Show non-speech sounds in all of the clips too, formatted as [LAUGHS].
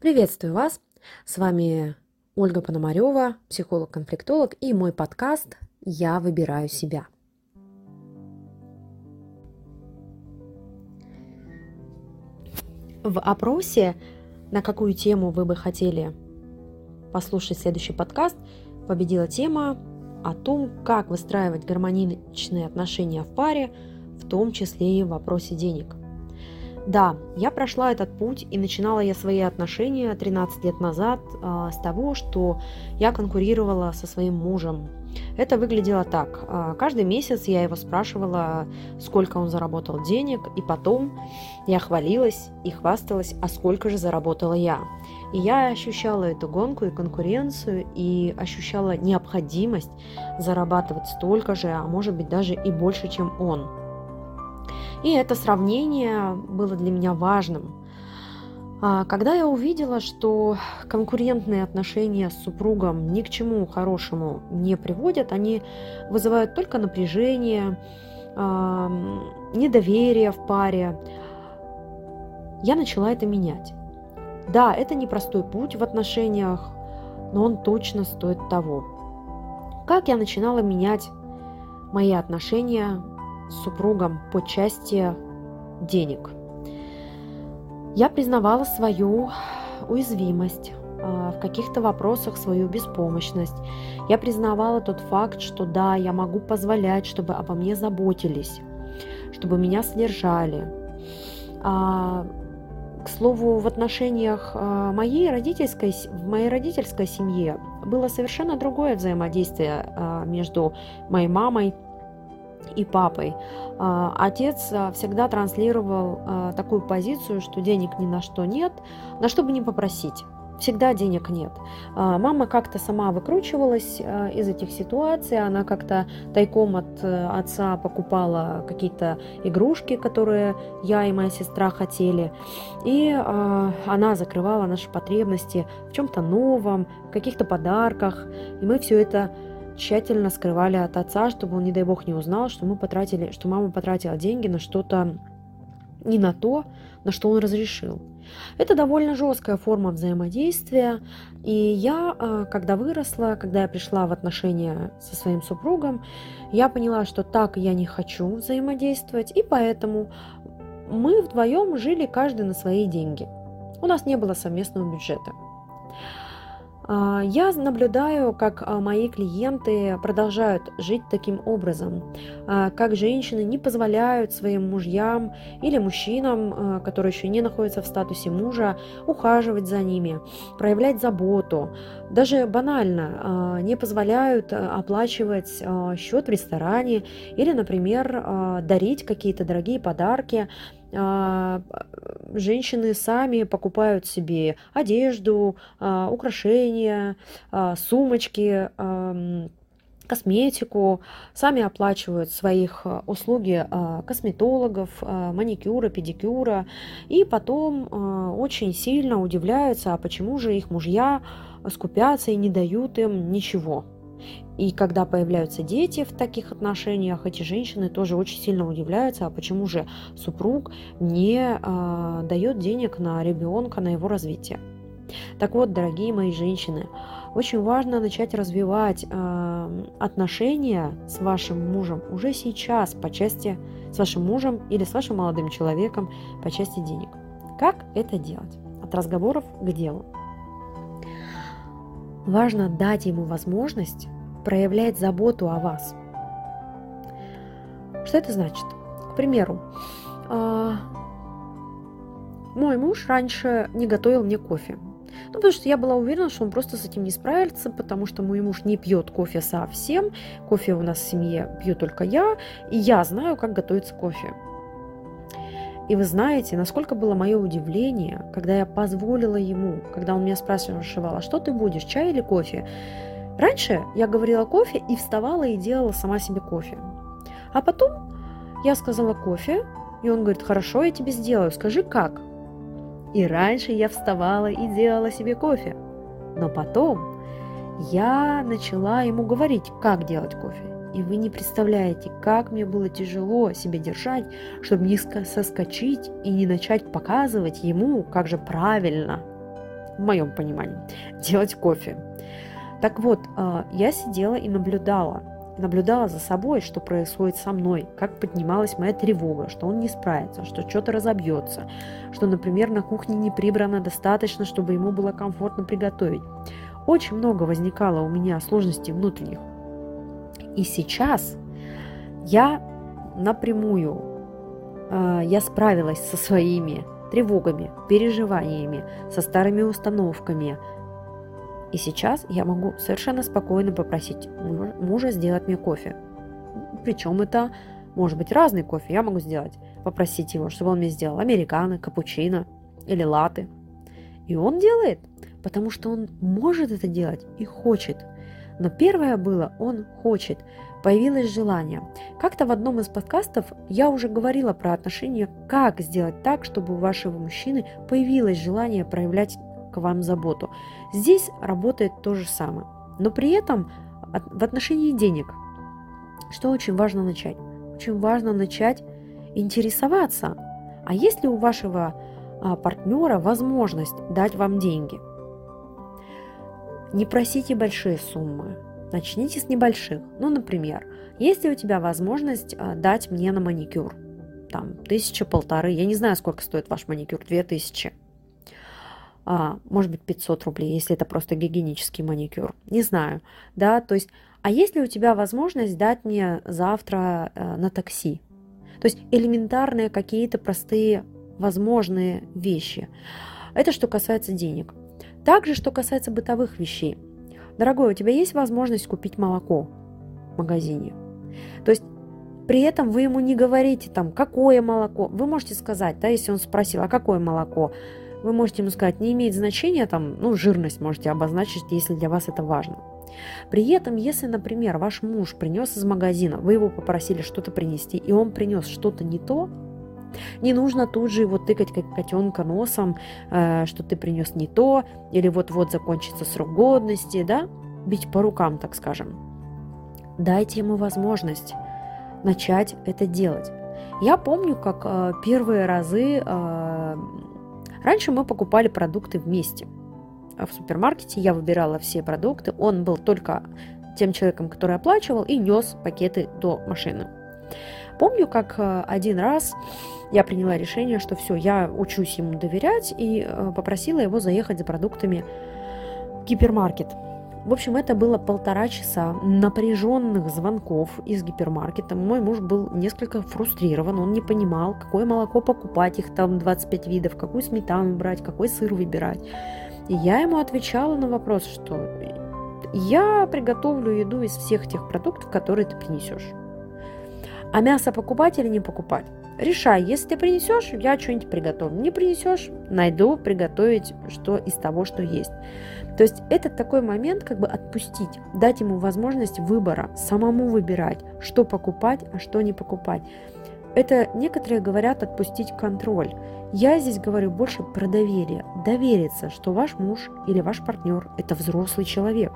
Приветствую вас! С вами Ольга Пономарева, психолог-конфликтолог и мой подкаст «Я выбираю себя». В опросе, на какую тему вы бы хотели послушать следующий подкаст, победила тема о том, как выстраивать гармоничные отношения в паре, в том числе и в вопросе денег. Да, я прошла этот путь и начинала я свои отношения 13 лет назад э, с того, что я конкурировала со своим мужем. Это выглядело так. Э, каждый месяц я его спрашивала, сколько он заработал денег, и потом я хвалилась и хвасталась, а сколько же заработала я. И я ощущала эту гонку и конкуренцию, и ощущала необходимость зарабатывать столько же, а может быть даже и больше, чем он. И это сравнение было для меня важным. А, когда я увидела, что конкурентные отношения с супругом ни к чему хорошему не приводят, они вызывают только напряжение, недоверие в паре, я начала это менять. Да, это непростой путь в отношениях, но он точно стоит того. Как я начинала менять мои отношения супругом по части денег. Я признавала свою уязвимость, а, в каких-то вопросах свою беспомощность. Я признавала тот факт, что да, я могу позволять, чтобы обо мне заботились, чтобы меня содержали. А, к слову, в отношениях а, моей родительской, в моей родительской семье было совершенно другое взаимодействие между моей мамой и папой. А, отец а, всегда транслировал а, такую позицию, что денег ни на что нет, на что бы не попросить всегда денег нет. Мама как-то сама выкручивалась из этих ситуаций, она как-то тайком от э, отца покупала какие-то игрушки, которые я и моя сестра хотели, и она закрывала наши потребности в чем-то новом, в каких-то подарках, и мы все это тщательно скрывали от отца, чтобы он, не дай бог, не узнал, что мы потратили, что мама потратила деньги на что-то не на то, на что он разрешил. Это довольно жесткая форма взаимодействия, и я, а, когда выросла, когда я пришла в отношения со своим супругом, я поняла, что так я не хочу взаимодействовать, и поэтому мы вдвоем жили каждый на свои деньги. У нас не было совместного бюджета. А, я наблюдаю, как а, мои клиенты продолжают жить таким образом, а, как женщины не позволяют своим мужьям или мужчинам, которые еще не находятся в статусе мужа, ухаживать за ними, проявлять заботу, даже банально не позволяют оплачивать счет в ресторане или, например, дарить какие-то дорогие подарки женщины сами покупают себе одежду, а, украшения, а, сумочки, косметику, сами оплачивают своих услуги косметологов, маникюра, педикюра, и потом очень сильно удивляются, а почему же их мужья скупятся и не дают им ничего. И когда появляются дети в таких отношениях, эти женщины тоже очень сильно удивляются, а почему же супруг не э, дает денег на ребенка, на его развитие. Так вот, дорогие мои женщины, очень важно начать развивать э, отношения с вашим мужем уже сейчас по части с вашим мужем или с вашим молодым человеком по части денег. Как это делать? От разговоров к делу. Важно дать ему возможность проявлять заботу о вас. Что это значит? К примеру, а, мой муж раньше не готовил мне кофе. Ну, потому что я была уверена, что он просто с этим не справится, потому что мой муж не пьет кофе совсем. Кофе у нас в семье пью только я, и я знаю, как готовится кофе. И вы знаете, насколько было мое удивление, когда я позволила ему, когда он меня спрашивал, а что ты будешь, чай или кофе? Раньше я говорила кофе и вставала и делала сама себе кофе. А потом я сказала кофе, и он говорит, хорошо, я тебе сделаю, скажи как. И раньше я вставала и делала себе кофе. Но потом я начала ему говорить, как делать кофе. И вы не представляете, как мне было тяжело себя держать, чтобы не соскочить и не начать показывать ему, как же правильно. в моем понимании, делать кофе. Так вот, а, я сидела и наблюдала, наблюдала за собой, что происходит со мной, как поднималась моя тревога, что он не справится, что что-то разобьется, что, например, на кухне не прибрано достаточно, чтобы ему было комфортно приготовить. Очень много возникало у меня сложностей внутренних. И сейчас я напрямую, э, я справилась со своими тревогами, переживаниями, со старыми установками. И сейчас я могу совершенно спокойно попросить мужа сделать мне кофе. Причем это может быть разный кофе. Я могу сделать, попросить его, чтобы он мне сделал американо, капучино или латы. И он делает, потому что он может это делать и хочет. Но первое было, он хочет появилось желание. Как-то в одном из подкастов я уже говорила про отношения, как сделать так, чтобы у вашего мужчины появилось желание проявлять к вам заботу. Здесь работает то же самое. Но при этом в отношении денег, что очень важно начать? Очень важно начать интересоваться, а есть ли у вашего а, партнера возможность дать вам деньги? Не просите большие суммы, Начните с небольших. Ну, например, есть ли у тебя возможность а, дать мне на маникюр? Там, тысяча, полторы. Я не знаю, сколько стоит ваш маникюр. Две тысячи. А, может быть, 500 рублей, если это просто гигиенический маникюр. Не знаю. Да, то есть, а есть ли у тебя возможность дать мне завтра а, на такси? То есть элементарные какие-то простые возможные вещи. Это что касается денег. Также, что касается бытовых вещей. Дорогой, у тебя есть возможность купить молоко в магазине? То есть при этом вы ему не говорите там, какое молоко. Вы можете сказать, да, если он спросил, а какое молоко? Вы можете ему сказать, не имеет значения, там, ну, жирность можете обозначить, если для вас это важно. При этом, если, например, ваш муж принес из магазина, вы его попросили что-то принести, и он принес что-то не то, не нужно тут же его тыкать, как котенка носом, э, что ты принес не то, или вот-вот закончится срок годности, да? Бить по рукам, так скажем. Дайте ему возможность начать это делать. Я помню, как э, первые разы... Э, раньше мы покупали продукты вместе. В супермаркете я выбирала все продукты. Он был только тем человеком, который оплачивал и нес пакеты до машины. Помню, как э, один раз я приняла решение, что все, я учусь ему доверять и э, попросила его заехать за продуктами в гипермаркет. В общем, это было полтора часа напряженных звонков из гипермаркета. Мой муж был несколько фрустрирован, он не понимал, какое молоко покупать, их там 25 видов, какую сметану брать, какой сыр выбирать. И я ему отвечала на вопрос, что я приготовлю еду из всех тех продуктов, которые ты принесешь. А мясо покупать или не покупать? Решай, если ты принесешь, я что-нибудь приготовлю. Не принесешь, найду приготовить что из того, что есть. То есть это такой момент, как бы отпустить, дать ему возможность выбора, самому выбирать, что покупать, а что не покупать. Это некоторые говорят отпустить контроль. Я здесь говорю больше про доверие. Довериться, что ваш муж или ваш партнер – это взрослый человек.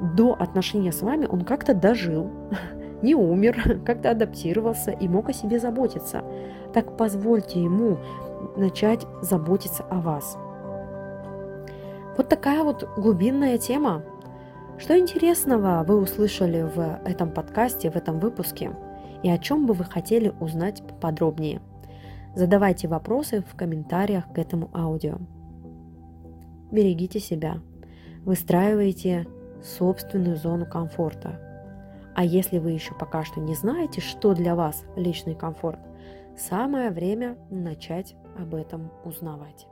До отношения с вами он как-то дожил, не умер, [LAUGHS] как-то адаптировался и мог о себе заботиться. Так позвольте ему начать заботиться о вас. Вот такая вот глубинная тема. Что интересного вы услышали в этом подкасте, в этом выпуске? И о чем бы вы хотели узнать подробнее? Задавайте вопросы в комментариях к этому аудио. Берегите себя. Выстраивайте собственную зону комфорта – а если вы еще пока что не знаете, что для вас личный комфорт, самое время начать об этом узнавать.